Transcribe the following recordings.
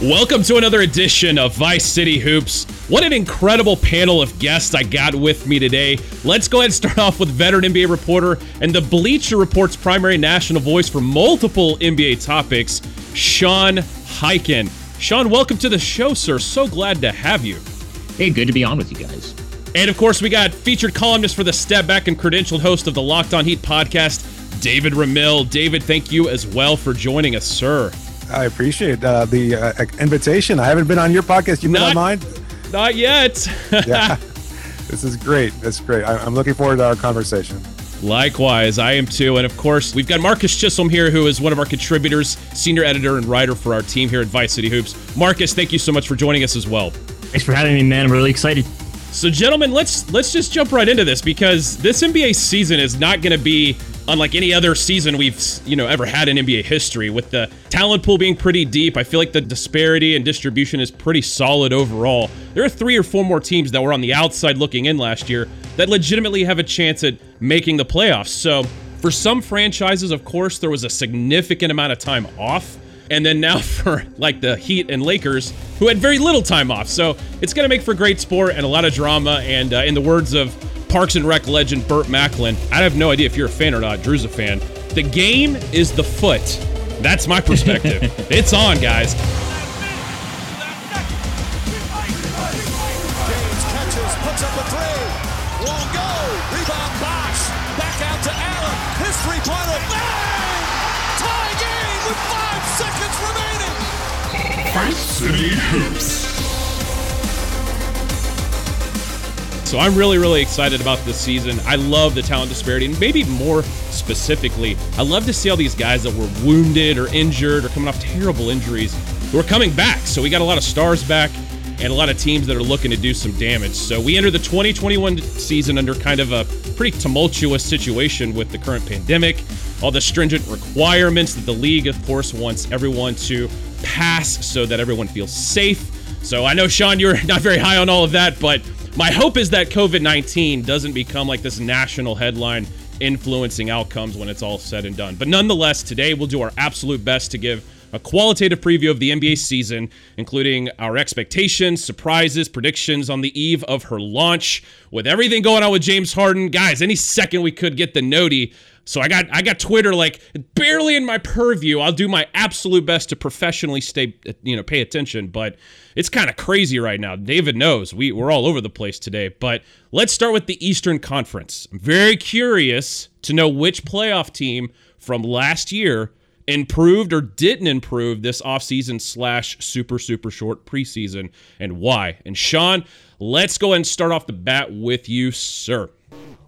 Welcome to another edition of Vice City Hoops. What an incredible panel of guests I got with me today. Let's go ahead and start off with veteran NBA reporter and the Bleacher Report's primary national voice for multiple NBA topics, Sean Highkin. Sean, welcome to the show, sir. So glad to have you. Hey, good to be on with you guys. And of course, we got featured columnist for the Step Back and credentialed host of the Locked On Heat podcast, David Ramil. David, thank you as well for joining us, sir. I appreciate uh, the uh, invitation. I haven't been on your podcast. You've been on mine? Not yet. yeah. This is great. That's great. I- I'm looking forward to our conversation. Likewise, I am too. And of course, we've got Marcus Chisholm here, who is one of our contributors, senior editor and writer for our team here at Vice City Hoops. Marcus, thank you so much for joining us as well. Thanks for having me, man. I'm really excited. So, gentlemen, let's let's just jump right into this because this NBA season is not going to be unlike any other season we've you know ever had in NBA history. With the talent pool being pretty deep, I feel like the disparity and distribution is pretty solid overall. There are three or four more teams that were on the outside looking in last year that legitimately have a chance at making the playoffs. So, for some franchises, of course, there was a significant amount of time off and then now for like the Heat and Lakers, who had very little time off. So it's going to make for great sport and a lot of drama. And uh, in the words of Parks and Rec legend Burt Macklin, I have no idea if you're a fan or not. Drew's a fan. The game is the foot. That's my perspective. it's on, guys. James catches, puts So I'm really, really excited about this season. I love the talent disparity, and maybe more specifically, I love to see all these guys that were wounded or injured or coming off terrible injuries who are coming back. So we got a lot of stars back and a lot of teams that are looking to do some damage. So we enter the 2021 season under kind of a pretty tumultuous situation with the current pandemic, all the stringent requirements that the league, of course, wants everyone to pass so that everyone feels safe. So I know, Sean, you're not very high on all of that, but my hope is that COVID 19 doesn't become like this national headline influencing outcomes when it's all said and done. But nonetheless, today we'll do our absolute best to give a qualitative preview of the NBA season, including our expectations, surprises, predictions on the eve of her launch. With everything going on with James Harden, guys, any second we could get the noti. So I got I got Twitter like barely in my purview. I'll do my absolute best to professionally stay you know pay attention, but it's kind of crazy right now. David knows we we're all over the place today. But let's start with the Eastern Conference. I'm very curious to know which playoff team from last year improved or didn't improve this offseason slash super super short preseason and why. And Sean, let's go ahead and start off the bat with you, sir.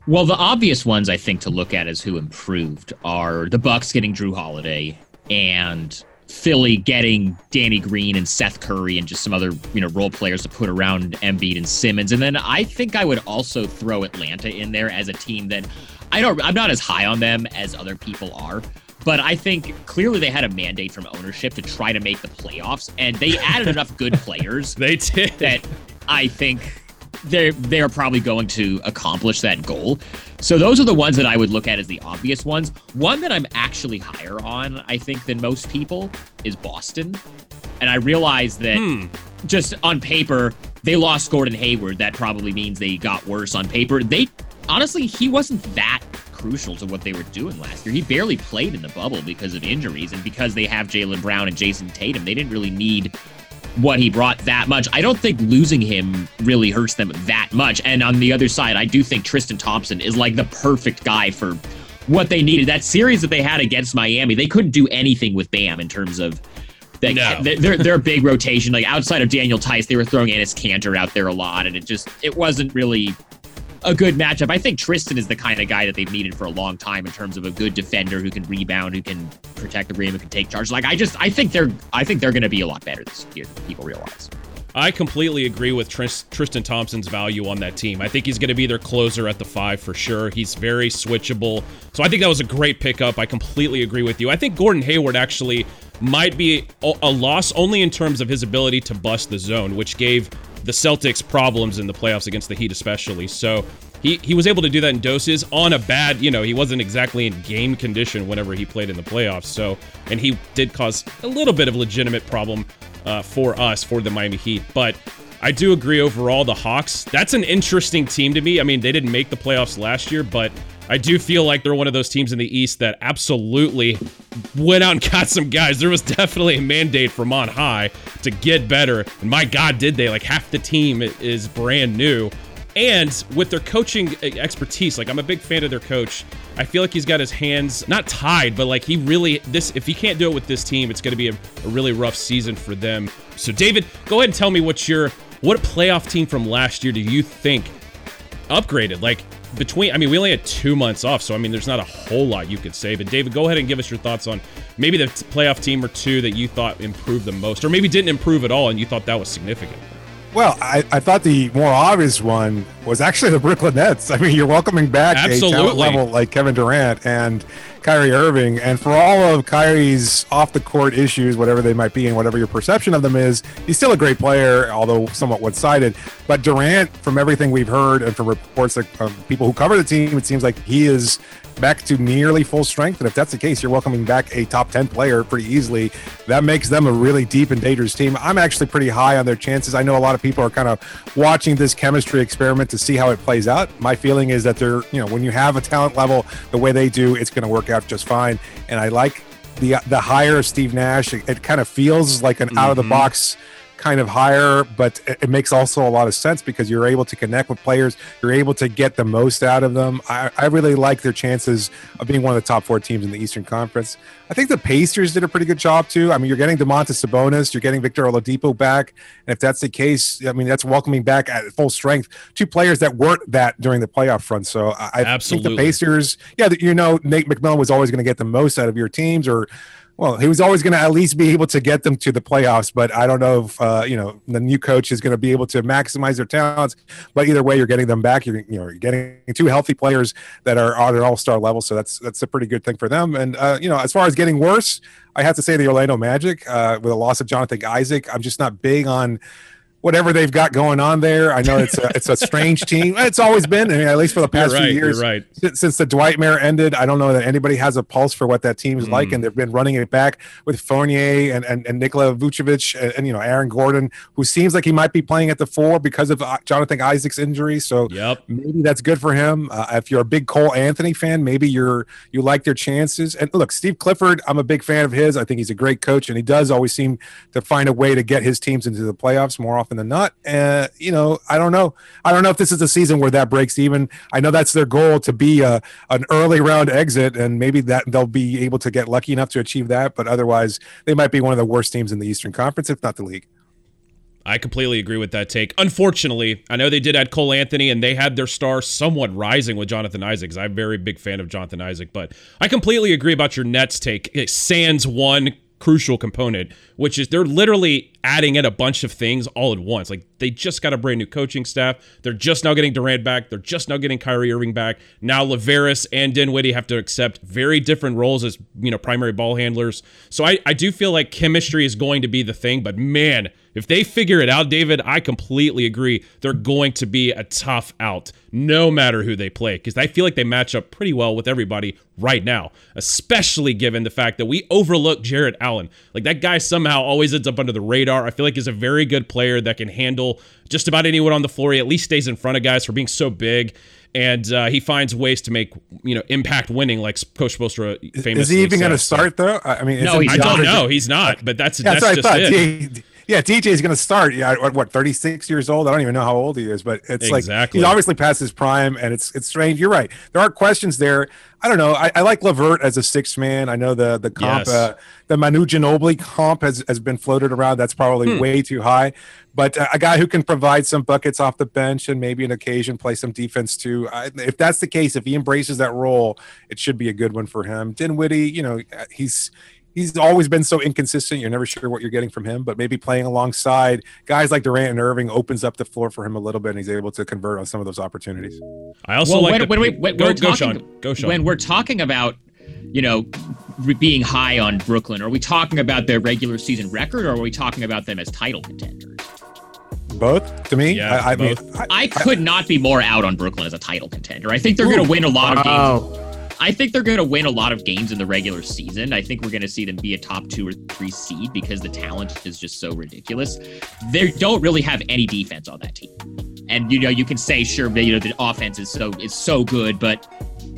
Well, the obvious ones I think to look at as who improved are the Bucks getting Jrue Holiday and Philly getting Danny Green and Seth Curry and just some other you know role players to put around Embiid and Simmons. And then I think I would also throw Atlanta in there as a team that I don't I'm not as high on them as other people are. But I think clearly they had a mandate from ownership to try to make the playoffs, and they added enough good players They did. that I think they're they're probably going to accomplish that goal. So those are the ones that I would look at as the obvious ones. One that I'm actually higher on, I think, than most people is Boston. And I realize that hmm. just on paper, they lost Gordon Hayward. That probably means they got worse on paper. They honestly, he wasn't that crucial to what they were doing last year. He barely played in the bubble because of injuries and because they have Jaylen Brown and Jayson Tatum. They didn't really need what he brought that much. I don't think losing him really hurts them that much. And on the other side, I do think Tristan Thompson is like the perfect guy for what they needed. That series that they had against Miami, they couldn't do anything with Bam in terms of like No. their their big rotation. Like outside of Daniel Theis, they were throwing Enes Kanter out there a lot, and it just it wasn't really a good matchup. I think Tristan is the kind of guy that they've needed for a long time in terms of a good defender who can rebound, who can protect the rim, who can take charge. Like I just I think they're I think they're going to be a lot better this year than people realize. I completely agree with Tris- Tristan Thompson's value on that team. I think he's going to be their closer at the five for sure. He's very switchable. So I think that was a great pickup. I completely agree with you. I think Gordon Hayward actually might be a loss only in terms of his ability to bust the zone, which gave the Celtics problems in the playoffs against the Heat, especially. So he, he was able to do that in doses on a bad, you know, he wasn't exactly in game condition whenever he played in the playoffs. So, and he did cause a little bit of legitimate problem uh, for us for the Miami Heat. But I do agree overall. The Hawks. That's an interesting team to me. I mean, they didn't make the playoffs last year, but I do feel like they're one of those teams in the East that absolutely went out and got some guys. There was definitely a mandate from on high to get better. And my God, did they? Like half the team is brand new. And with their coaching expertise, like I'm a big fan of their coach. I feel like he's got his hands not tied, but like he really this if he can't do it with this team, it's going to be a, a really rough season for them. So David, go ahead and tell me what your what playoff team from last year do you think upgraded? Like between I mean we only had 2 months off, so I mean there's not a whole lot you could say. But David, go ahead and give us your thoughts on maybe the playoff team or two that you thought improved the most or maybe didn't improve at all and you thought that was significant. Well, I, I thought the more obvious one was actually the Brooklyn Nets. I mean, you're welcoming back Absolutely. a talent level like Kevin Durant and Kyrie Irving, and for all of Kyrie's off the court issues, whatever they might be, and whatever your perception of them is, he's still a great player, although somewhat one sided. But Durant, from everything we've heard and from reports of people who cover the team, it seems like he is back to nearly full strength. And if that's the case, you're welcoming back a top 10 player pretty easily. That makes them a really deep and dangerous team. I'm actually pretty high on their chances. I know a lot of people are kind of watching this chemistry experiment to see how it plays out. My feeling is that they're, you know, when you have a talent level the way they do, it's going to work out just fine. And I like the the hire of Steve Nash. It, it kind of feels like an mm-hmm. out of the box kind of hire, but it, makes also a lot of sense because you're able to connect with players. You're able to get the most out of them. I, I really like their chances of being one of the top four teams in the Eastern Conference. I think the Pacers did a pretty good job too. I mean, you're getting Domantas Sabonis, you're getting Victor Oladipo back, and if that's the case, I mean, that's welcoming back at full strength two players that weren't that during the playoff run. So I, I think the Pacers, yeah, you know, Nate McMillan was always going to get the most out of your teams, or well, he was always going to at least be able to get them to the playoffs, but I don't know if uh, you know the new coach is going to be able to maximize their talents. But either way, you're getting them back. You're you know you're getting two healthy players that are on an all star level, so that's that's a pretty good thing for them. And uh, you know, as far as getting worse, I have to say the Orlando Magic uh, with the loss of Jonathan Isaac. I'm just not big on whatever they've got going on there. I know it's a, it's a strange team. It's always been, I mean, at least for the past right, few years. right. Since, since, the Dwight Mayer ended, I don't know that anybody has a pulse for what that team is mm. like, and they've been running it back with Fournier and, and, and Nikola Vucevic and, and, you know Aaron Gordon, who seems like he might be playing at the four because of uh, Jonathan Isaac's injury. So yep. maybe that's good for him. Uh, if you're a big Cole Anthony fan, maybe you're you like their chances. And look, Steve Clifford, I'm a big fan of his. I think he's a great coach, and he does always seem to find a way to get his teams into the playoffs more often than not. And uh, you know, I don't know. I don't know if this is a season where that breaks even. I know that's their goal to be a, an early round exit, and maybe that they'll be able to get lucky enough to achieve that. But otherwise, they might be one of the worst teams in the Eastern Conference, if not the league. I completely agree with that take. Unfortunately, I know they did add Cole Anthony and they had their star somewhat rising with Jonathan Isaac. I'm a very big fan of Jonathan Isaac, but I completely agree about your Nets take. Sands one crucial component, which is they're literally adding in a bunch of things all at once. Like they just got a brand new coaching staff. They're just now getting Durant back. They're just now getting Kyrie Irving back. Now Lavaris and Dinwiddie have to accept very different roles as you know primary ball handlers. So I, I do feel like chemistry is going to be the thing. But man, if they figure it out, David, I completely agree. They're going to be a tough out, no matter who they play, because I feel like they match up pretty well with everybody right now, especially given the fact that we overlook Jarrett Allen. Like that guy somehow always ends up under the radar. I feel like he's a very good player that can handle just about anyone on the floor. He at least stays in front of guys for being so big and uh, he finds ways to make you know impact winning, like Coach Spoelstra famously. Is he even going to start though? I mean, no, I don't know. He's not, but that's yeah, that's, that's just it. Yeah, DJ is going to start. Yeah, what, what, 36 years old? I don't even know how old he is, but it's exactly. like he's obviously past his prime, and it's it's strange. You're right. There are questions there. I don't know. I, I like LeVert as a sixth man. I know the the comp, yes. uh, the Manu Ginobili comp has, has been floated around. That's probably hmm. way too high. But uh, a guy who can provide some buckets off the bench and maybe an occasion play some defense too. I, if that's the case, if he embraces that role, it should be a good one for him. Dinwiddie, you know, he's he's always been so inconsistent. You're never sure what you're getting from him, but maybe playing alongside guys like Durant and Irving opens up the floor for him a little bit, and he's able to convert on some of those opportunities. I also well, like when, when, we, when go, go, Sean. Go, Sean. When we're talking about, you know, being high on Brooklyn, are we talking about their regular season record, or are we talking about them as title contenders? Both to me. Yeah, I, I mean, I, I, could not be more out on Brooklyn as a title contender. I think they're going to win a lot of games. I think they're going to win a lot of games in the regular season. I think we're going to see them be a top two or three seed because the talent is just so ridiculous. They don't really have any defense on that team, and you know you can say sure, you know the offense is so is so good, but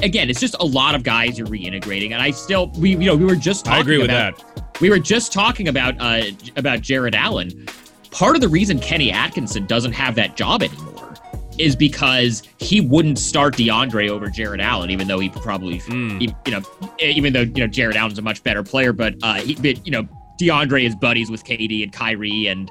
again, it's just a lot of guys you're reintegrating, and I still we you know we were just talking I agree with about, that. We were just talking about uh about Jarrett Allen. Part of the reason Kenny Atkinson doesn't have that job anymore is because he wouldn't start DeAndre over Jarrett Allen, even though he probably, mm. you know, even though you know Jarrett Allen's a much better player, but uh, he, you know, DeAndre is buddies with KD and Kyrie, and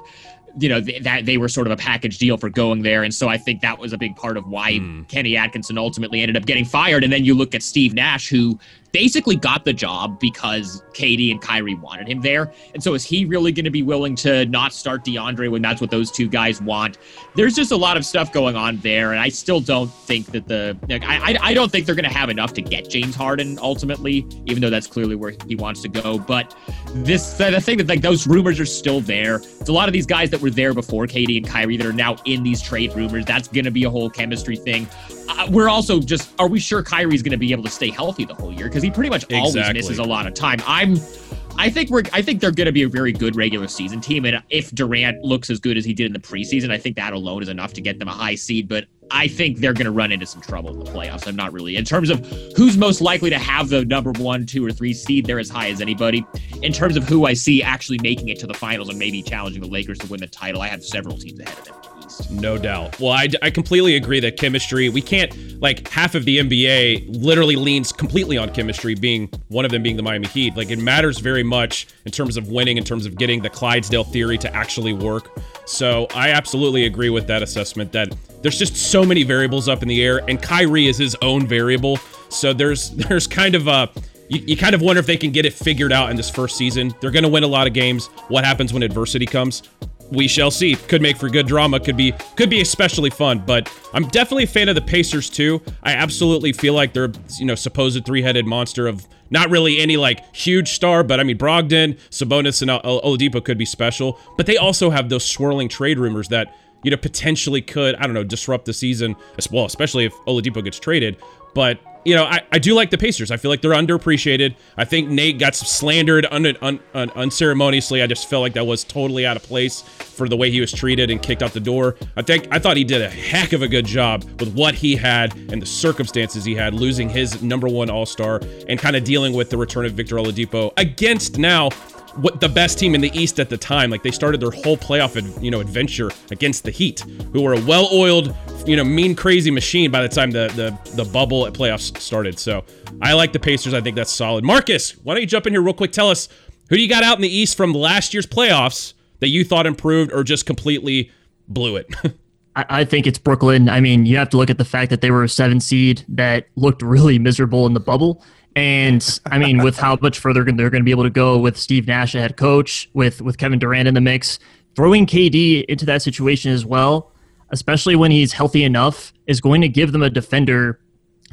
you know th- that they were sort of a package deal for going there, and so I think that was a big part of why mm. Kenny Atkinson ultimately ended up getting fired. And then you look at Steve Nash, who basically got the job because KD and Kyrie wanted him there. And so is he really going to be willing to not start DeAndre when that's what those two guys want? There's just a lot of stuff going on there, and I still don't think that the like, I I don't think they're going to have enough to get James Harden ultimately, even though that's clearly where he wants to go. But this the thing that like those rumors are still there. It's a lot of these guys that were there before KD and Kyrie that are now in these trade rumors. That's going to be a whole chemistry thing. Uh, we're also just are we sure Kyrie's going to be able to stay healthy the whole year because he pretty much exactly. always misses a lot of time. I'm I think we're I think they're going to be a very good regular season team and if Durant looks as good as he did in the preseason, I think that alone is enough to get them a high seed, but I think they're going to run into some trouble in the playoffs. I'm not really in terms of who's most likely to have the number 1, 2 or 3 seed, they're as high as anybody. In terms of who I see actually making it to the finals and maybe challenging the Lakers to win the title, I have several teams ahead of them. No doubt. Well, I, I completely agree that chemistry, we can't, like, half of the NBA literally leans completely on chemistry, being one of them being the Miami Heat. Like, it matters very much in terms of winning, in terms of getting the Clydesdale theory to actually work. So I absolutely agree with that assessment that there's just so many variables up in the air, and Kyrie is his own variable. So there's there's kind of a you, you, kind of wonder if they can get it figured out in this first season. They're going to win a lot of games. What happens when adversity comes? We shall see. Could make for good drama. Could be could be especially fun. But I'm definitely a fan of the Pacers too. I absolutely feel like they're you know supposed three-headed monster of not really any like huge star, but I mean Brogdon, Sabonis, and Oladipo could be special. But they also have those swirling trade rumors that you know potentially could I don't know disrupt the season as well, especially if Oladipo gets traded. But you know, I, I do like the Pacers. I feel like they're underappreciated. I think Nate got slandered un, un, un, unceremoniously. I just felt like that was totally out of place for the way he was treated and kicked out the door. I think I thought he did a heck of a good job with what he had and the circumstances he had, losing his number one All Star and kind of dealing with the return of Victor Oladipo against now what the best team in the East at the time. Like they started their whole playoff, you know, adventure against the Heat, who were a well-oiled, you know, mean, crazy machine by the time the the the bubble at playoffs started. So I like the Pacers. I think that's solid. Marcus, why don't you jump in here real quick? Tell us who do you got out in the East from last year's playoffs that you thought improved or just completely blew it. I think it's Brooklyn. I mean, you have to look at the fact that they were a seven seed that looked really miserable in the bubble. And I mean, with how much further they're going to be able to go with Steve Nash, a head coach, with with Kevin Durant in the mix, throwing KD into that situation as well, especially when he's healthy enough, is going to give them a defender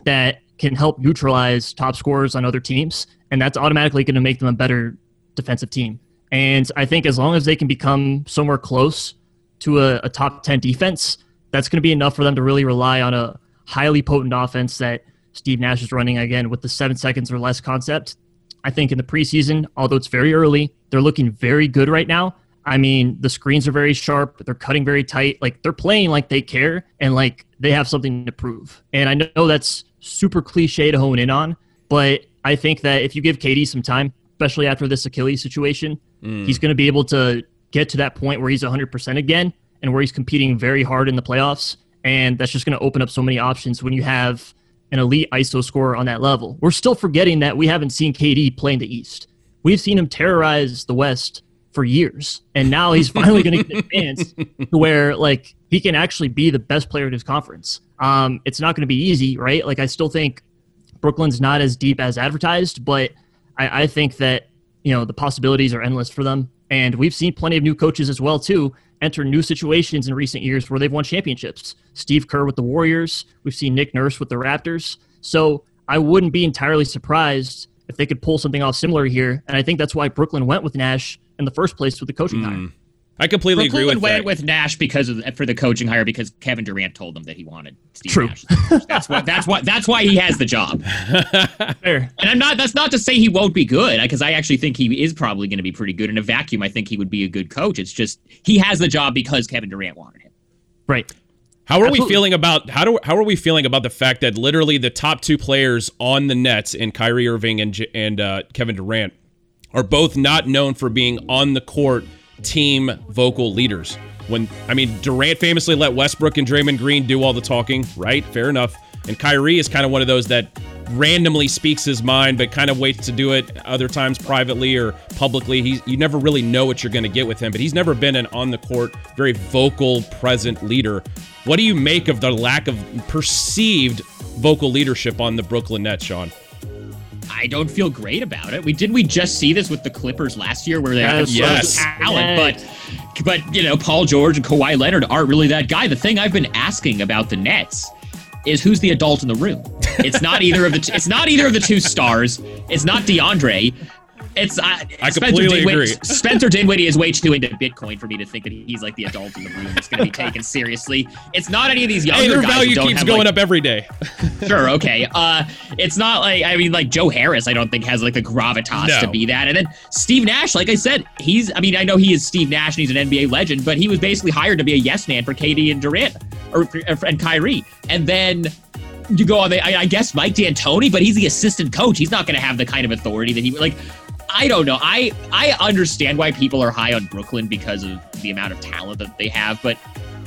that can help neutralize top scorers on other teams, and that's automatically going to make them a better defensive team. And I think as long as they can become somewhere close to a, a top ten defense, that's going to be enough for them to really rely on a highly potent offense that Steve Nash is running again with the seven seconds or less concept. I think in the preseason, although it's very early, they're looking very good right now. I mean, the screens are very sharp. They're cutting very tight. Like they're playing like they care and like they have something to prove. And I know that's super cliche to hone in on, but I think that if you give KD some time, especially after this Achilles situation, mm. he's going to be able to get to that point where he's 100% again and where he's competing very hard in the playoffs. And that's just going to open up so many options when you have an elite ISO scorer on that level. We're still forgetting that we haven't seen KD play in the East. We've seen him terrorize the West for years, and now he's finally going to get a chance to where like he can actually be the best player in his conference. Um, it's not going to be easy, right? Like I still think Brooklyn's not as deep as advertised, but I, I think that you know the possibilities are endless for them. And we've seen plenty of new coaches as well too enter new situations in recent years where they've won championships. Steve Kerr with the Warriors, we've seen Nick Nurse with the Raptors. So I wouldn't be entirely surprised if they could pull something off similar here. And I think that's why Brooklyn went with Nash in the first place with the coaching mm. hire. I completely Brooklyn agree with went that. with Nash because of for the coaching hire because Kevin Durant told them that he wanted Steve True. Nash. That's what that's what that's why he has the job. Fair. And I'm not that's not to say he won't be good because I actually think he is probably going to be pretty good in a vacuum. I think he would be a good coach. It's just he has the job because Kevin Durant wanted him. Right. How are we feeling about how do how are we feeling about the fact that literally the top two players on the Nets in Kyrie Irving and and uh, Kevin Durant are both not known for being on the court team vocal leaders. When I mean Durant famously let Westbrook and Draymond Green do all the talking, right? Fair enough. And Kyrie is kind of one of those that randomly speaks his mind, but kind of waits to do it other times privately or publicly. He's you never really know what you're going to get with him, but he's never been an on the court, very vocal, present leader. What do you make of the lack of perceived vocal leadership on the Brooklyn Nets, Sean? I don't feel great about it. We didn't we just see this with the Clippers last year where they had so Yes. much talent, but but you know Paul George and Kawhi Leonard aren't really that guy. The thing I've been asking about the Nets is who's the adult in the room. It's not either of the t- it's not either of the two stars. It's not DeAndre. It's uh, I Spencer completely Dinwiddie, agree. Spencer Dinwiddie is way too into Bitcoin for me to think that he's like the adult in the room that's going to be taken seriously. It's not any of these younger Hey, their guys value keeps have, going like, up every day. sure, okay. Uh, it's not like I mean, like Joe Harris. I don't think has like the gravitas No. to be that. And then Steve Nash, like I said, he's. I mean, I know he is Steve Nash and he's an NBA legend, but he was basically hired to be a yes man for KD and Durant or and Kyrie. And then you go on. The, I, I guess Mike D'Antoni, but he's the assistant coach. He's not going to have the kind of authority that he like. I don't know. I I understand why people are high on Brooklyn because of the amount of talent that they have, but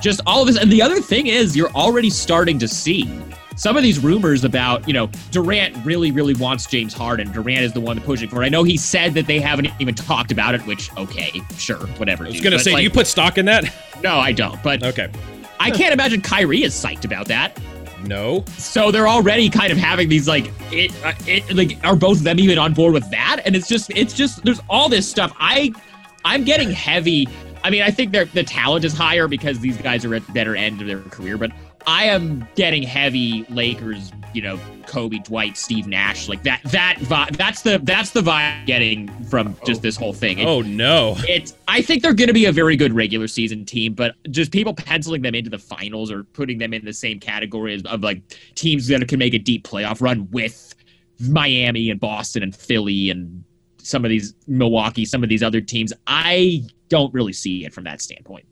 just all of this. And the other thing is, you're already starting to see some of these rumors about, you know, Durant really, really wants James Harden. Durant is the one pushing for it. I know he said that they haven't even talked about it, which, okay, sure, whatever. I was gonna But, say, do you put stock in that? no, I don't. But Okay. I can't imagine Kyrie is psyched about that. No. So they're already kind of having these like it, uh, it like are both of them even on board with that? And it's just it's just there's all this stuff. I I'm getting heavy. I mean, I think the talent is higher because these guys are at the better end of their career, but I am getting heavy Lakers, you know, Kobe, Dwight, Steve Nash, like that that vibe that's the that's the vibe I'm getting from just this whole thing. It- Oh no. it's I think they're going to be a very good regular season team, but just people penciling them into the finals or putting them in the same category as, of like teams that can make a deep playoff run with Miami and Boston and Philly and some of these Milwaukee, some of these other teams. I don't really see it from that standpoint.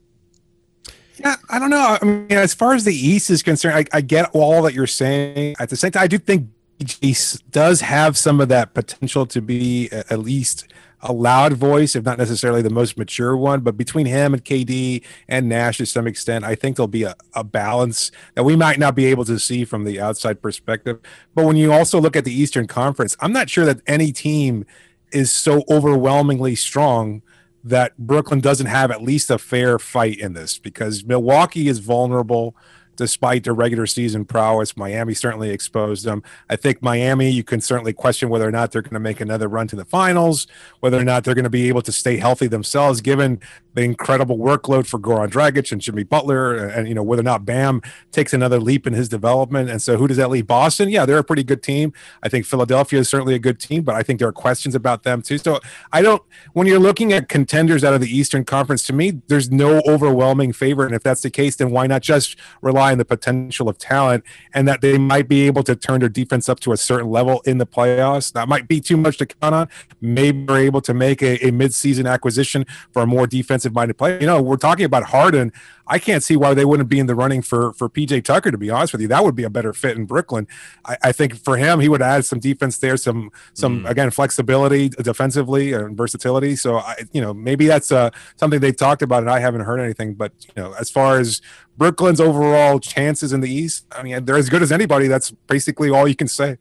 Yeah, I don't know. I mean, as far as the East is concerned, I, I get all that you're saying. At the same time, I do think Jace does have some of that potential to be at least a loud voice, if not necessarily the most mature one. But between him and KD and Nash to some extent, I think there'll be a, a balance that we might not be able to see from the outside perspective. But when you also look at the Eastern Conference, I'm not sure that any team is so overwhelmingly strong that Brooklyn doesn't have at least a fair fight in this because Milwaukee is vulnerable despite their regular season prowess. Miami certainly exposed them. I think Miami, you can certainly question whether or not they're going to make another run to the finals, whether or not they're going to be able to stay healthy themselves, given the incredible workload for Goran Dragic and Jimmy Butler, and, you know whether or not Bam takes another leap in his development. And so, who does that leave? Boston, yeah, they're a pretty good team. I think Philadelphia is certainly a good team, but I think there are questions about them too. So, I don't. When you're looking at contenders out of the Eastern Conference, to me, there's no overwhelming favorite. And if that's the case, then why not just rely on the potential of talent and that they might be able to turn their defense up to a certain level in the playoffs? That might be too much to count on. Maybe they're able to make a, a midseason acquisition for a more defensive minded player. You know, we're talking about Harden. I can't see why they wouldn't be in the running for for PJ Tucker. To be honest with you, that would be a better fit in Brooklyn. I, I think for him, he would add some defense there, some some again flexibility defensively and versatility. So I, you know, maybe that's uh, something they've talked about, and I haven't heard anything. But you know, as far as Brooklyn's overall chances in the East, I mean, they're as good as anybody. That's basically all you can say.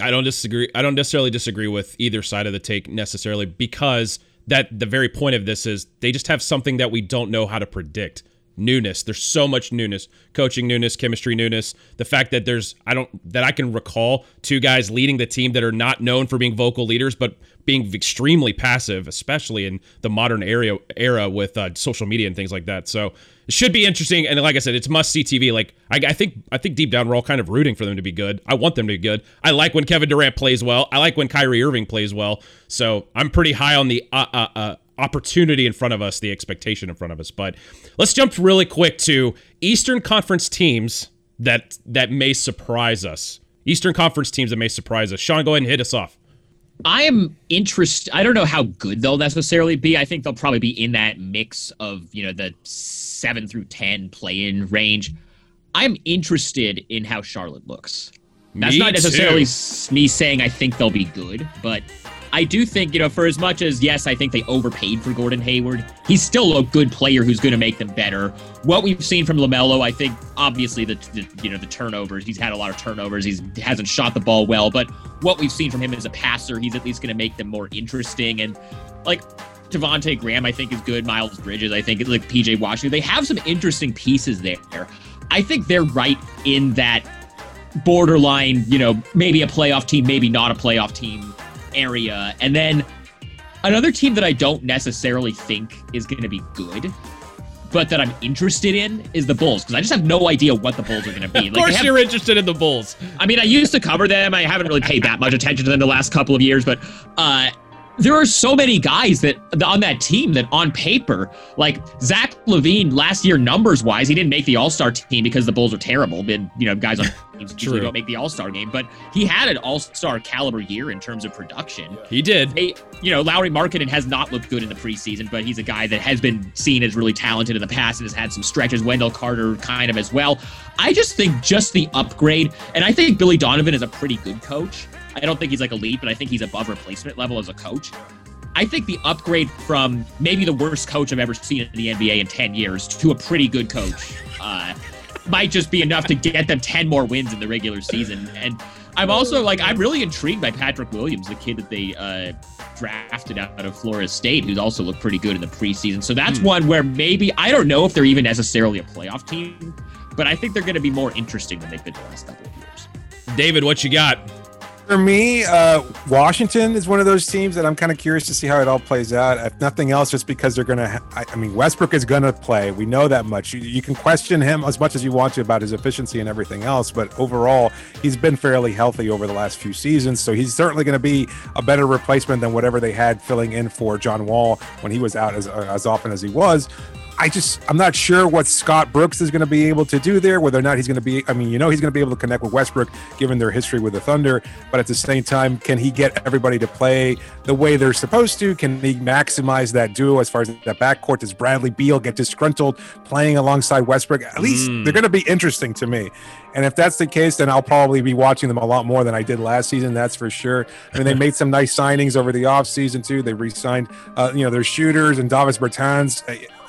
I don't disagree. I don't necessarily disagree with either side of the take necessarily because that the very point of this is they just have something that we don't know how to predict. Newness. There's so much newness. Coaching newness, chemistry newness. The fact that there's I don't that I can recall two guys leading the team that are not known for being vocal leaders but being extremely passive, especially in the modern area era with uh, social media and things like that. So it should be interesting. And like I said, it's must see TV. Like I, I think I think deep down we're all kind of rooting for them to be good. I want them to be good. I like when Kevin Durant plays well. I like when Kyrie Irving plays well. So I'm pretty high on the uh, uh, uh, opportunity in front of us, the expectation in front of us. But let's jump really quick to Eastern Conference teams that that may surprise us. Eastern Conference teams that may surprise us. Sean, go ahead and hit us off. I am interested. I don't know how good they'll necessarily be. I think they'll probably be in that mix of you know the seven through ten play-in range. I'm interested in how Charlotte looks. That's me not necessarily too. me saying I think they'll be good, but I do think, you know, for as much as, yes, I think they overpaid for Gordon Hayward, he's still a good player who's going to make them better. What we've seen from LaMelo, I think, obviously, the, the, you know, the turnovers, he's had a lot of turnovers. He hasn't shot the ball well, but what we've seen from him as a passer, he's at least going to make them more interesting. And, like, Devonte Graham, I think, is good. Miles Bridges, I think, like PJ Washington. They have some interesting pieces there. I think they're right in that borderline, you know, maybe a playoff team, maybe not a playoff team area. And then another team that I don't necessarily think is going to be good, but that I'm interested in is the Bulls because I just have no idea what the Bulls are going to be. of course, have, you're interested in the Bulls. I mean, I used to cover them. I haven't really paid that much attention to them the last couple of years, but uh, there are so many guys that on that team that on paper, like Zach LaVine last year, numbers wise, he didn't make the All Star team because the Bulls are terrible. And you know, guys on teams usually don't make the All Star game, but he had an All Star caliber year in terms of production. He did. They, you know, Lauri Markkanen has not looked good in the preseason, but he's a guy that has been seen as really talented in the past and has had some stretches. Wendell Carter kind of as well. I just think just the upgrade, and I think Billy Donovan is a pretty good coach. I don't think he's like elite, but I think he's above replacement level as a coach. I think the upgrade from maybe the worst coach I've ever seen in the NBA in 10 years to a pretty good coach uh, might just be enough to get them 10 more wins in the regular season. And I'm also like, I'm really intrigued by Patrick Williams, the kid that they uh, drafted out of Florida State, who's also looked pretty good in the preseason. So that's hmm. one where maybe, I don't know if they're even necessarily a playoff team, but I think they're going to be more interesting than they've been the last couple of years. David, what you got? For me, uh, Washington is one of those teams that I'm kind of curious to see how it all plays out. If nothing else, just because they're going to, ha- I mean, Westbrook is going to play. We know that much. You, you, can question him as much as you want to about his efficiency and everything else, but overall, he's been fairly healthy over the last few seasons. So he's certainly going to be a better replacement than whatever they had filling in for John Wall when he was out as, as often as he was. I just I'm not sure what Scott Brooks is going to be able to do there. Whether or not he's going to be, I mean, you know, he's going to be able to connect with Westbrook given their history with the Thunder. But at the same time, can he get everybody to play the way they're supposed to? Can he maximize that duo as far as that backcourt? Does Bradley Beal get disgruntled playing alongside Westbrook? At least mm. they're going to be interesting to me. And if that's the case, then I'll probably be watching them a lot more than I did last season. That's for sure. I mean, they made some nice signings over the offseason too. They re-signed, uh, you know, their shooters and Davis Bertans.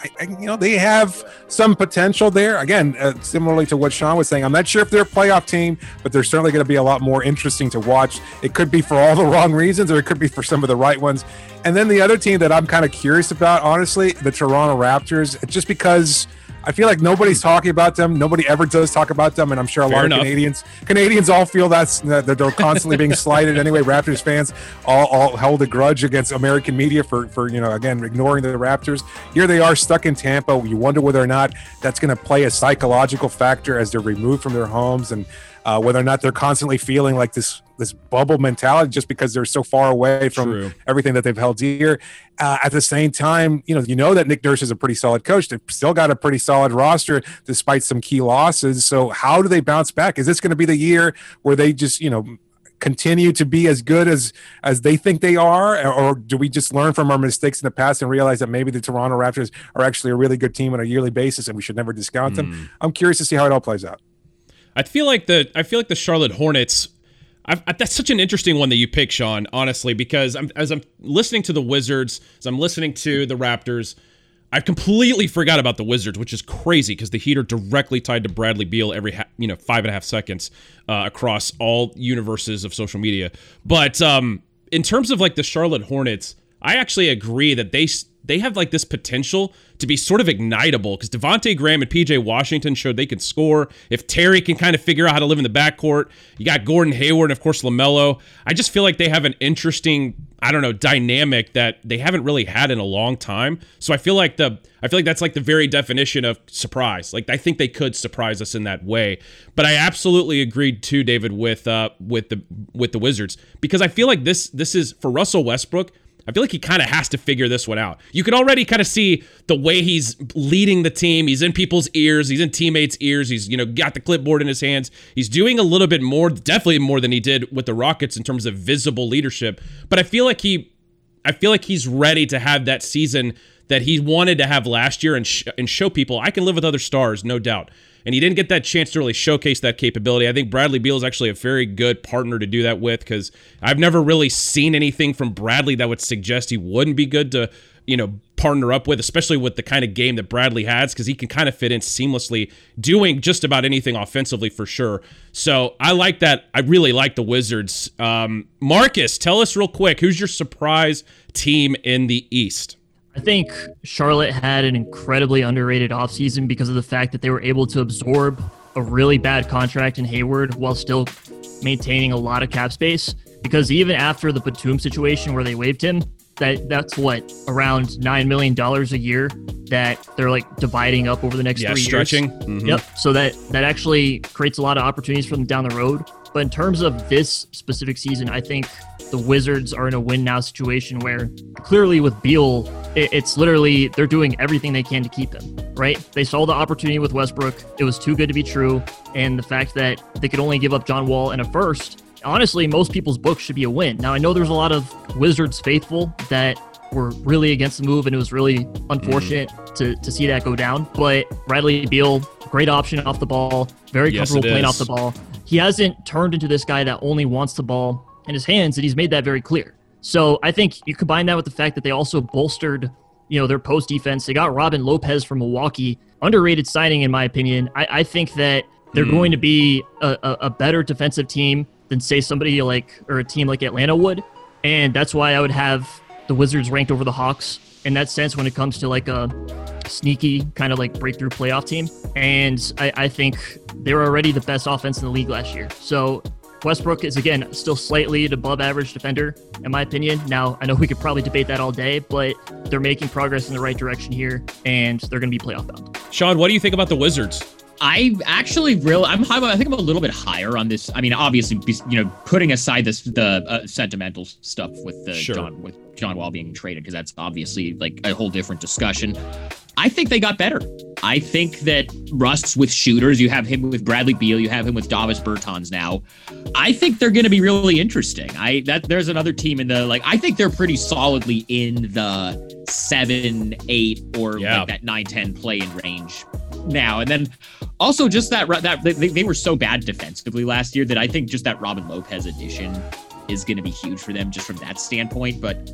I, you know, they have some potential there. Again, uh, similarly to what Sean was saying, I'm not sure if they're a playoff team, but they're certainly going to be a lot more interesting to watch. It could be for all the wrong reasons, or it could be for some of the right ones. And then the other team that I'm kind of curious about, honestly, the Toronto Raptors, just because – I feel like nobody's talking about them. Nobody ever does talk about them, and I'm sure a Fair lot enough. of Canadians Canadians all feel that's that they're constantly being slighted. Anyway, Raptors fans all, all held a grudge against American media for for you know again ignoring the Raptors. Here they are stuck in Tampa. You wonder whether or not that's going to play a psychological factor as they're removed from their homes and uh, whether or not they're constantly feeling like this this bubble mentality just because they're so far away from True. everything that they've held dear. Uh, at the same time, you know, you know that Nick Nurse is a pretty solid coach. They've still got a pretty solid roster despite some key losses. So how do they bounce back? Is this going to be the year where they just, you know, continue to be as good as as they think they are or do we just learn from our mistakes in the past and realize that maybe the Toronto Raptors are actually a really good team on a yearly basis and we should never discount mm. them hmm. I'm curious to see how it all plays out I feel like the I feel like the Charlotte Hornets. I've, that's such an interesting one that you pick, Sean. Honestly, because I'm, as I'm listening to the Wizards, as I'm listening to the Raptors, I completely forgot about the Wizards, which is crazy because the Heat are directly tied to Bradley Beal every ha- you know five and a half seconds uh, across all universes of social media. But um, in terms of like the Charlotte Hornets, I actually agree that they they have like this potential to be sort of ignitable because Devonte Graham and PJ Washington showed they can score. If Terry can kind of figure out how to live in the backcourt, you got Gordon Hayward and of course LaMelo. I just feel like they have an interesting, I don't know, dynamic that they haven't really had in a long time. So I feel like the I feel like that's like the very definition of surprise. Like I think they could surprise us in that way. But I absolutely agreed too, David, with uh with the with the Wizards because I feel like this this is for Russell Westbrook I feel like he kind of has to figure this one out. You can already kind of see the way he's leading the team. He's in people's ears, he's in teammates' ears. He's, you know, got the clipboard in his hands. He's doing a little bit more, definitely more than he did with the Rockets in terms of visible leadership. But I feel like he I feel like he's ready to have that season that he wanted to have last year and sh- and show people I can live with other stars, no doubt and he didn't get that chance to really showcase that capability. I think Bradley Beal is actually a very good partner to do that with because I've never really seen anything from Bradley that would suggest he wouldn't be good to, you know, partner up with, especially with the kind of game that Bradley has, because he can kind of fit in seamlessly, doing just about anything offensively for sure. So I like that. I really like the Wizards. Um, Marcus, tell us real quick who's your surprise team in the East? I think Charlotte had an incredibly underrated offseason because of the fact that they were able to absorb a really bad contract in Hayward while still maintaining a lot of cap space. Because even after the Batum situation where they waived him, that that's what around nine million dollars a year that they're like dividing up over the next yeah, three stretching. years. Mm-hmm. Yep. So that that actually creates a lot of opportunities for them down the road. But in terms of this specific season, I think the Wizards are in a win now situation where clearly with Beal, it's literally they're doing everything they can to keep him, right? They saw the opportunity with Westbrook. It was too good to be true. And the fact that they could only give up John Wall and a first, honestly, most people's books should be a win. Now, I know there's a lot of Wizards faithful that were really against the move, and it was really unfortunate mm. to, to see that go down. But Bradley Beal, great option off the ball, very yes, comfortable playing off the ball he hasn't turned into this guy that only wants the ball in his hands, and he's made that very clear. So I think you combine that with the fact that they also bolstered, you know, their post defense. They got Robin Lopez from Milwaukee, underrated signing in my opinion. I, I think that they're mm. going to be a, a, a better defensive team than say somebody like or a team like Atlanta would, and that's why I would have the Wizards ranked over the Hawks in that sense when it comes to like a sneaky kind of like breakthrough playoff team. And I, I think they were already the best offense in the league last year. So Westbrook is again still slightly above average defender, in my opinion. Now I know we could probably debate that all day, but they're making progress in the right direction here, and they're going to be playoff bound. Sean, what do you think about the Wizards? I actually really, I'm high. I think I'm a little bit higher on this. I mean, obviously, you know, putting aside this the uh, sentimental stuff with the sure. John with John Wall being traded because that's obviously like a whole different discussion. I think they got better. I think that Russ with shooters, you have him with Bradley Beal, you have him with Davis Bertans now. I think they're going to be really interesting. I that there's another team in the like. I think they're pretty solidly in the seven, eight, or yeah. like that nine, ten play in range now. And then also just that that they, they were so bad defensively last year that I think just that Robin Lopez addition is going to be huge for them just from that standpoint. But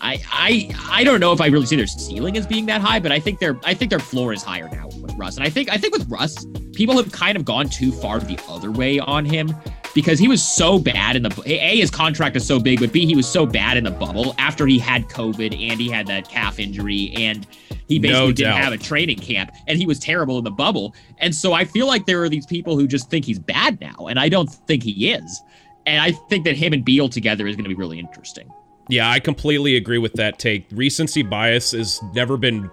I I I don't know if I really see their ceiling as being that high, but I think their I think their floor is higher now with Russ. And I think I think with Russ, people have kind of gone too far the other way on him because he was so bad in the a his contract is so big, but b he was so bad in the bubble after he had COVID and he had that calf injury and he basically no didn't have a training camp and he was terrible in the bubble. And so I feel like there are these people who just think he's bad now, and I don't think he is. And I think that him and Beal together is going to be really interesting. Yeah, I completely agree with that take. Recency bias has never been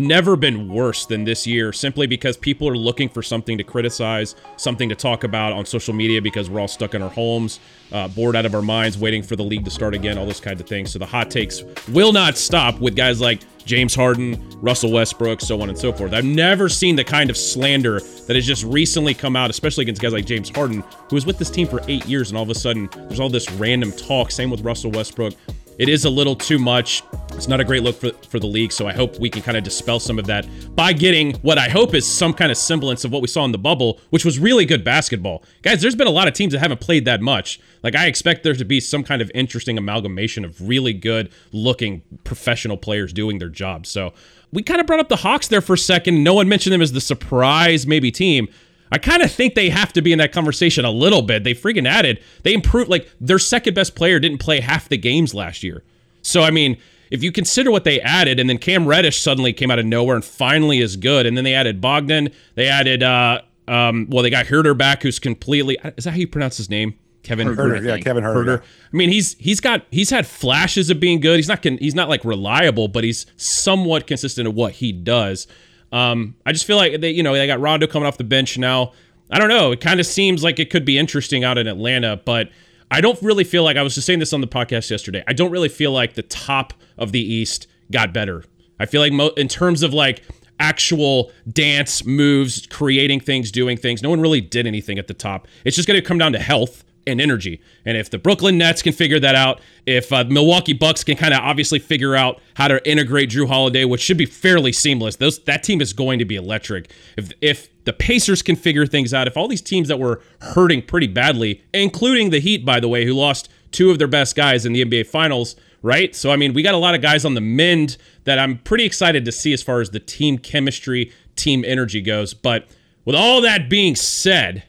never been worse than this year simply because people are looking for something to criticize, something to talk about on social media because we're all stuck in our homes, uh, bored out of our minds, waiting for the league to start again, all those kinds of things. So the hot takes will not stop with guys like James Harden, Russell Westbrook, so on and so forth. I've never seen the kind of slander that has just recently come out, especially against guys like James Harden, who was with this team for eight years, and all of a sudden there's all this random talk. Same with Russell Westbrook. It is a little too much. It's not a great look for, for the league, so I hope we can kind of dispel some of that by getting what I hope is some kind of semblance of what we saw in the bubble, which was really good basketball. Guys, there's been a lot of teams that haven't played that much. Like, I expect there to be some kind of interesting amalgamation of really good looking professional players doing their job. So, we kind of brought up the Hawks there for a second. No one mentioned them as the surprise, maybe team. I kind of think they have to be in that conversation a little bit. They freaking added, they improved, like their second best player didn't play half the games last year. So, I mean, if you consider what they added, and then Cam Reddish suddenly came out of nowhere and finally is good, and then they added Bogdan, they added, uh, um, well, they got Herder back, who's completely, is that how you pronounce his name? Kevin Herder, Huerter yeah, Kevin Herder. Huerter. I mean, he's he's got he's had flashes of being good. He's not he's not like reliable, but he's somewhat consistent of what he does. Um, I just feel like they, you know, they got Rondo coming off the bench now. I don't know. It kind of seems like it could be interesting out in Atlanta, but I don't really feel like I was just saying this on the podcast yesterday. I don't really feel like the top of the East got better. I feel like mo- in terms of like actual dance moves, creating things, doing things, no one really did anything at the top. It's just going to come down to health and energy. And if the Brooklyn Nets can figure that out, if uh, Milwaukee Bucks can kind of obviously figure out how to integrate Jrue Holiday, which should be fairly seamless, those that team is going to be electric. If if the Pacers can figure things out, if all these teams that were hurting pretty badly, including the Heat, by the way, who lost two of their best guys in the NBA Finals, right? So I mean, we got a lot of guys on the mend that I'm pretty excited to see as far as the team chemistry, team energy goes. But with all that being said,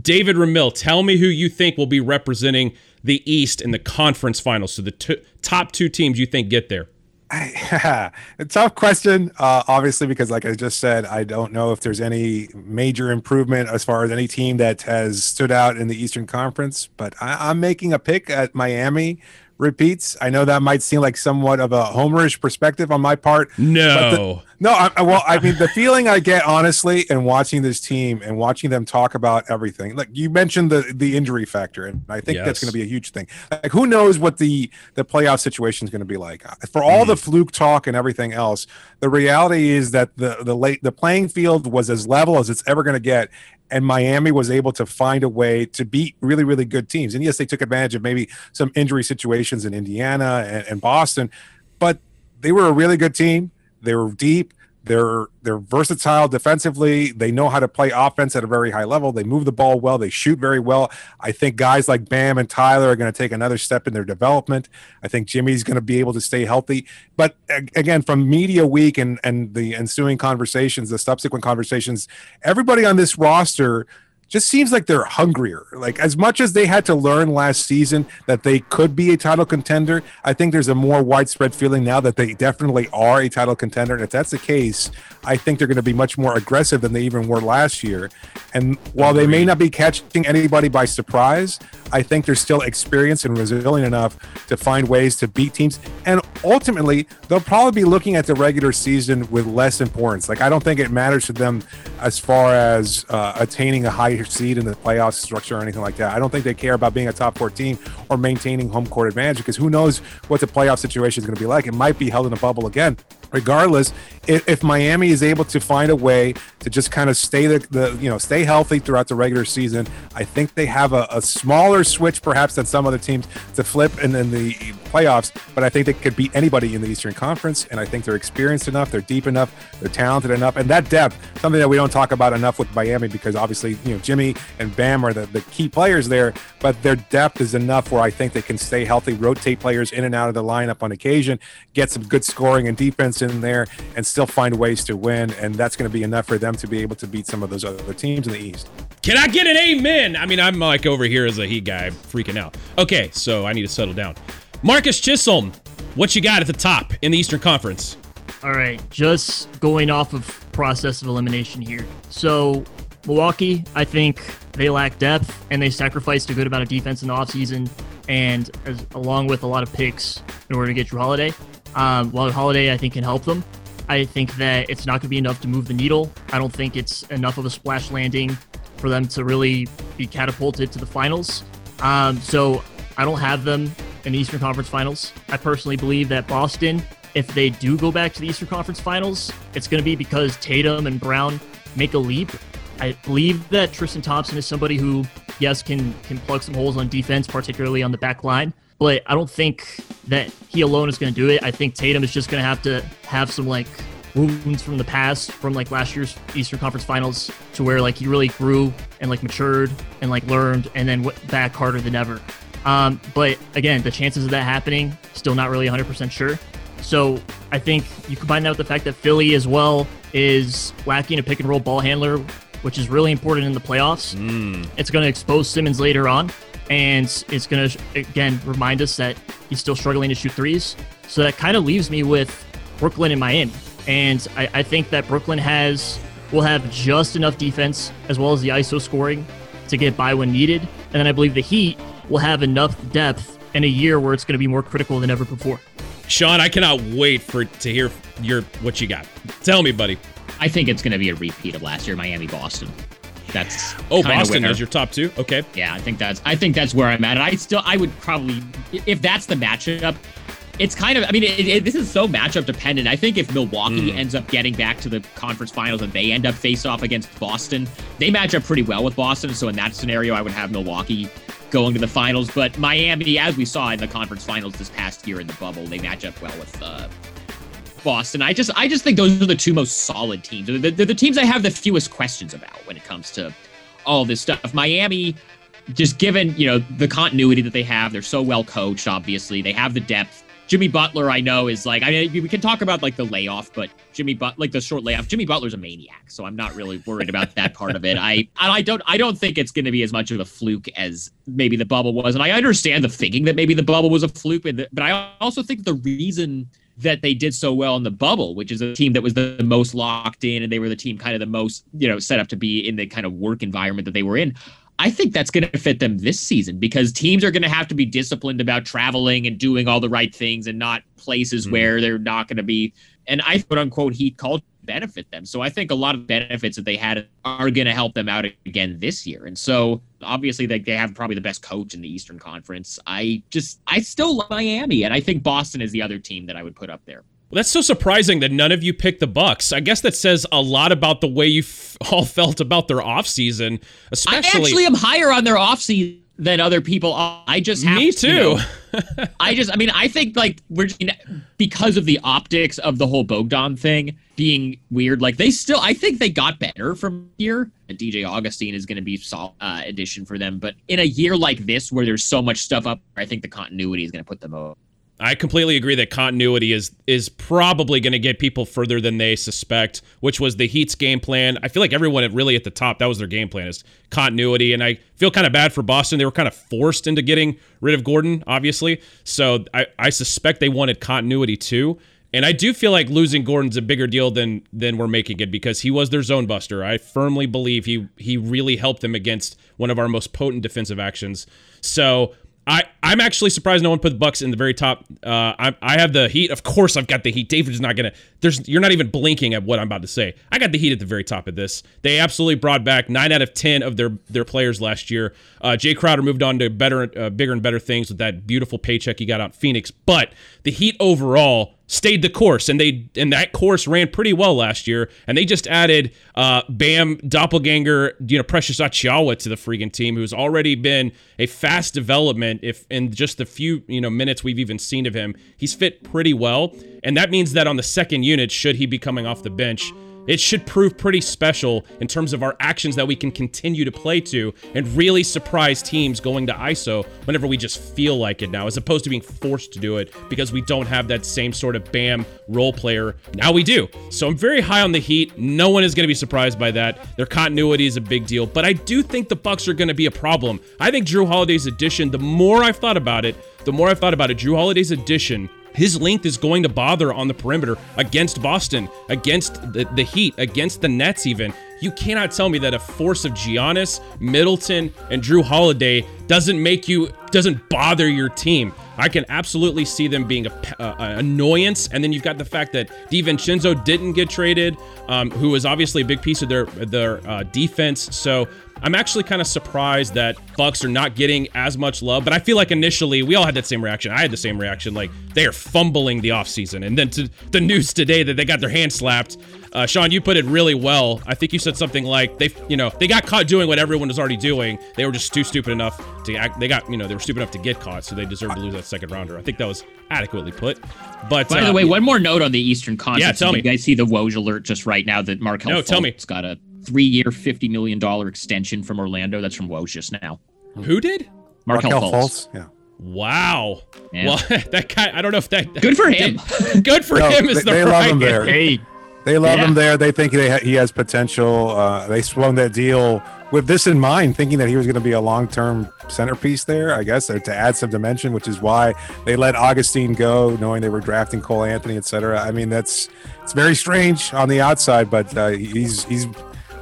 David Ramil, tell me who you think will be representing the East in the conference finals. So the t- top two teams you think get there. a tough question, uh, obviously, because like I just said, I don't know if there's any major improvement as far as any team that has stood out in the Eastern Conference. But I, I'm making a pick at Miami repeats. I know that might seem like somewhat of a homerish perspective on my part. No, the, no. I, well, I mean, the feeling I get honestly, and watching this team and watching them talk about everything. Like you mentioned the the injury factor, and I think yes. that's going to be a huge thing. Like who knows what the the playoff situation is going to be like? For all mm. the fluke talk and everything else, the reality is that the the late the playing field was as level as it's ever going to get, and Miami was able to find a way to beat really, really good teams. And yes, they took advantage of maybe some injury situations in Indiana and, and Boston, but they were a really good team. They were deep. They're they're versatile defensively. They know how to play offense at a very high level. They move the ball well. They shoot very well. I think guys like Bam and Tyler are going to take another step in their development. I think Jimmy's going to be able to stay healthy. But again, from media week and and the ensuing conversations, the subsequent conversations, everybody on this roster just seems like they're hungrier. Like as much as they had to learn last season that they could be a title contender, I think there's a more widespread feeling now that they definitely are a title contender. And if that's the case, I think they're going to be much more aggressive than they even were last year. And while they may not be catching anybody by surprise, I think they're still experienced and resilient enough to find ways to beat teams. And ultimately, they'll probably be looking at the regular season with less importance. Like I don't think it matters to them as far as uh, attaining a high seed in the playoff structure or anything like that. I don't think they care about being a top four team or maintaining home court advantage because who knows what the playoff situation is going to be like. It might be held in a bubble again. Regardless, if, if Miami is able to find a way to just kind of stay the, the you know stay healthy throughout the regular season, I think they have a, a smaller switch perhaps than some other teams to flip in, in the playoffs. But I think they could beat anybody in the Eastern Conference, and I think they're experienced enough, they're deep enough, they're talented enough, and that depth, something that we don't talk about enough with Miami because obviously you know Jimmy and Bam are the, the key players there, but their depth is enough where I think they can stay healthy, rotate players in and out of the lineup on occasion, get some good scoring and defense in there, and still find ways to win. And that's going to be enough for them to be able to beat some of those other teams in the East. Can I get an amen? I mean, I'm like over here as a Heat guy freaking out. Okay, so I need to settle down. Marcus Chisholm, what you got at the top in the Eastern Conference? All right, just going off of process of elimination here. So Milwaukee, I think they lack depth and they sacrificed a good amount of defense in the offseason and as, along with a lot of picks in order to get Jrue Holiday. Um, while Holiday, I think, can help them. I think that it's not going to be enough to move the needle. I don't think it's enough of a splash landing for them to really be catapulted to the finals. Um, so I don't have them in the Eastern Conference Finals. I personally believe that Boston, if they do go back to the Eastern Conference Finals, it's going to be because Tatum and Brown make a leap I believe that Tristan Thompson is somebody who, yes, can can plug some holes on defense, particularly on the back line. But I don't think that he alone is going to do it. I think Tatum is just going to have to have some like wounds from the past, from like last year's Eastern Conference Finals, to where like he really grew and like matured and like learned, and then went back harder than ever. Um, but again, the chances of that happening still not really 100% sure. So I think you combine that with the fact that Philly as well is lacking a pick and roll ball handler which is really important in the playoffs. Mm. It's going to expose Simmons later on, and it's going to, again, remind us that he's still struggling to shoot threes. So that kind of leaves me with Brooklyn and Miami. And I, I think that Brooklyn has will have just enough defense as well as the ISO scoring to get by when needed. And then I believe the Heat will have enough depth in a year where it's going to be more critical than ever before. Sean, I cannot wait for to hear your what you got. Tell me, buddy. I think it's going to be a repeat of last year, Miami Boston. That's oh Boston is your top two. Okay. Yeah, I think that's I think that's where I'm at. And I still I would probably if that's the matchup. It's kind of I mean it, it, this is so matchup dependent. I think if Milwaukee mm. ends up getting back to the conference finals and they end up face off against Boston, they match up pretty well with Boston. So in that scenario, I would have Milwaukee going to the finals. But Miami, as we saw in the conference finals this past year in the bubble, they match up well with uh, Boston. I just I just think those are the two most solid teams. They're the, they're the teams I have the fewest questions about when it comes to all this stuff. Miami, just given you know the continuity that they have, they're so well coached. Obviously, they have the depth. Jimmy Butler, I know, is like I mean we can talk about like the layoff, but Jimmy but like the short layoff. Jimmy Butler's a maniac, so I'm not really worried about that part of it. I I don't I don't think it's going to be as much of a fluke as maybe the bubble was, and I understand the thinking that maybe the bubble was a fluke, but I also think the reason that they did so well in the bubble, which is a team that was the most locked in and they were the team kind of the most, you know, set up to be in the kind of work environment that they were in. I think that's going to fit them this season because teams are going to have to be disciplined about traveling and doing all the right things and not places mm-hmm. where they're not going to be. And I quote unquote heat culture benefit them. So I think a lot of benefits that they had are going to help them out again this year. And so obviously they, they have probably the best coach in the Eastern Conference. I just, I still love Miami. And I think Boston is the other team that I would put up there. Well, that's so surprising that none of you picked the Bucks. I guess that says a lot about the way you f- all felt about their offseason, especially. I actually am higher on their offseason than other people. I just have me too. You know, I just, I mean, I think like we're because of the optics of the whole Bogdan thing being weird. Like they still, I think they got better from here. And DJ Augustin is going to be solid uh, addition for them. But in a year like this, where there's so much stuff up, I think the continuity is going to put them over. I completely agree that continuity is is probably going to get people further than they suspect, which was the Heat's game plan. I feel like everyone really at the top that was their game plan is continuity, and I feel kind of bad for Boston. They were kind of forced into getting rid of Gordon, obviously. So I, I suspect they wanted continuity too. And I do feel like losing Gordon's a bigger deal than than we're making it because he was their zone buster. I firmly believe he he really helped them against one of our most potent defensive actions. So I, I'm actually surprised no one put the Bucks in the very top. Uh, I, I have the Heat. Of course, I've got the Heat. David's not gonna. There's you're not even blinking at what I'm about to say. I got the Heat at the very top of this. They absolutely brought back nine out of ten of their their players last year. Uh, Jae Crowder moved on to better, uh, bigger and better things with that beautiful paycheck he got out Phoenix. But the Heat overall stayed the course, and they and that course ran pretty well last year. And they just added uh, Bam Doppelganger, you know, Precious Achiuwa to the freaking team, who's already been a fast development. If in just the few you know minutes we've even seen of him, he's fit pretty well, and that means that on the second unit, should he be coming off the bench it should prove pretty special in terms of our actions that we can continue to play to and really surprise teams going to ISO whenever we just feel like it now, as opposed to being forced to do it because we don't have that same sort of BAM role player. Now we do. So I'm very high on the Heat. No one is going to be surprised by that. Their continuity is a big deal, but I do think the Bucks are going to be a problem. I think Jrue Holiday's addition, the more I've thought about it, the more I've thought about it, Jrue Holiday's addition his length is going to bother on the perimeter against Boston, against the, the Heat, against the Nets, even. You cannot tell me that a force of Giannis, Middleton, and Jrue Holiday doesn't make you, doesn't bother your team. I can absolutely see them being a, a, annoyance. And then you've got the fact that DiVincenzo didn't get traded, um, who was obviously a big piece of their their uh, defense. So I'm actually kind of surprised that Bucks are not getting as much love, but I feel like initially we all had that same reaction. I had the same reaction, like they are fumbling the offseason. And then to the news today that they got their hand slapped. Uh, Sean, you put it really well. I think you said something like they, you know, they got caught doing what everyone was already doing. They were just too stupid enough to act. They got, you know, they were stupid enough to get caught, so they deserved to lose that second rounder. I think that was adequately put. But by uh, the way, one more note on the Eastern Conference. Yeah, tell me. You guys see the Woj alert just right now that Markelle no, tell me. has got a three-year, $50 million extension from Orlando. That's from Woj just now. Who did? Markelle, Markelle Fultz. Yeah. Wow. Yeah. Well, that guy, I don't know if that. Good for him. good for no, him is they, the They right. love him there. Hey. They love yeah. him there. They think ha- he has potential. Uh, they swung that deal with this in mind, thinking that he was going to be a long term centerpiece there, I guess, or to add some dimension, which is why they let Augustin go, knowing they were drafting Cole Anthony, etc. I mean, that's it's very strange on the outside, but uh, he's he's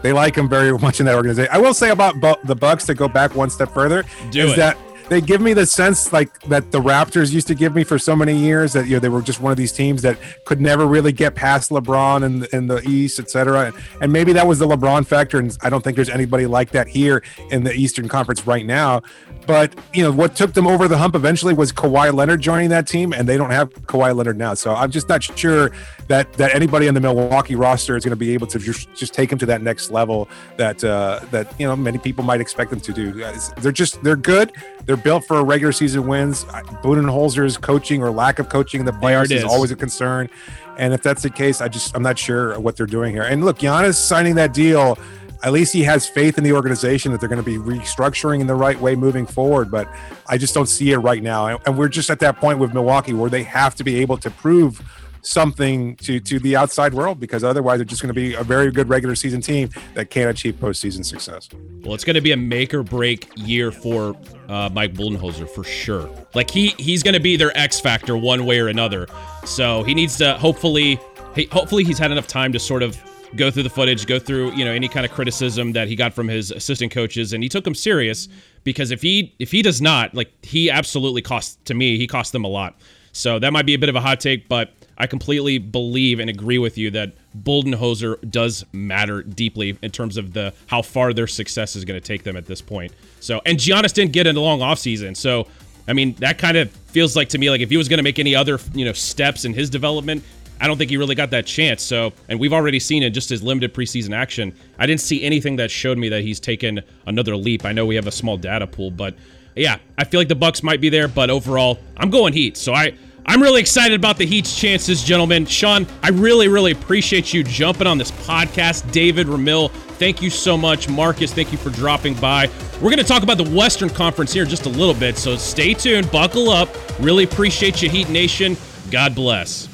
they like him very much in that organization. I will say about Bu- the Bucks to go back one step further Do is it. that they give me the sense like that the Raptors used to give me for so many years that you know they were just one of these teams that could never really get past LeBron in, in the East, etc. And maybe that was the LeBron factor, and I don't think there's anybody like that here in the Eastern Conference right now. But you know what took them over the hump eventually was Kawhi Leonard joining that team, and they don't have Kawhi Leonard now. So I'm just not sure that that anybody on the Milwaukee roster is going to be able to just, just take him to that next level that uh, that you know many people might expect them to do. They're just they're good. They're built for regular season wins. Budenholzer's coaching or lack of coaching in the playoffs is. is always a concern. And if that's the case, I just I'm not sure what they're doing here. And look, Giannis signing that deal at least he has faith in the organization that they're going to be restructuring in the right way moving forward. But I just don't see it right now. And we're just at that point with Milwaukee where they have to be able to prove something to to the outside world because otherwise they're just going to be a very good regular season team that can't achieve postseason success. Well, it's going to be a make or break year for uh, Mike Budenholzer for sure. Like he he's going to be their X factor one way or another. So he needs to hopefully he, hopefully he's had enough time to sort of go through the footage, go through you know any kind of criticism that he got from his assistant coaches, and he took them serious because if he if he does not like he absolutely cost to me he cost them a lot. So that might be a bit of a hot take, but I completely believe and agree with you that Budenholzer does matter deeply in terms of the how far their success is going to take them at this point. So and Giannis didn't get in a long offseason. So I mean that kind of feels like to me like if he was going to make any other you know steps in his development, I don't think he really got that chance. So, and we've already seen in just his limited preseason action, I didn't see anything that showed me that he's taken another leap. I know we have a small data pool, but yeah, I feel like the Bucks might be there, but overall, I'm going Heat. So I I'm really excited about the Heat's chances, gentlemen. Sean, I really, really appreciate you jumping on this podcast. David Ramil, thank you so much. Marcus, thank you for dropping by. We're going to talk about the Western Conference here in just a little bit, so stay tuned, buckle up. Really appreciate you, Heat Nation. God bless.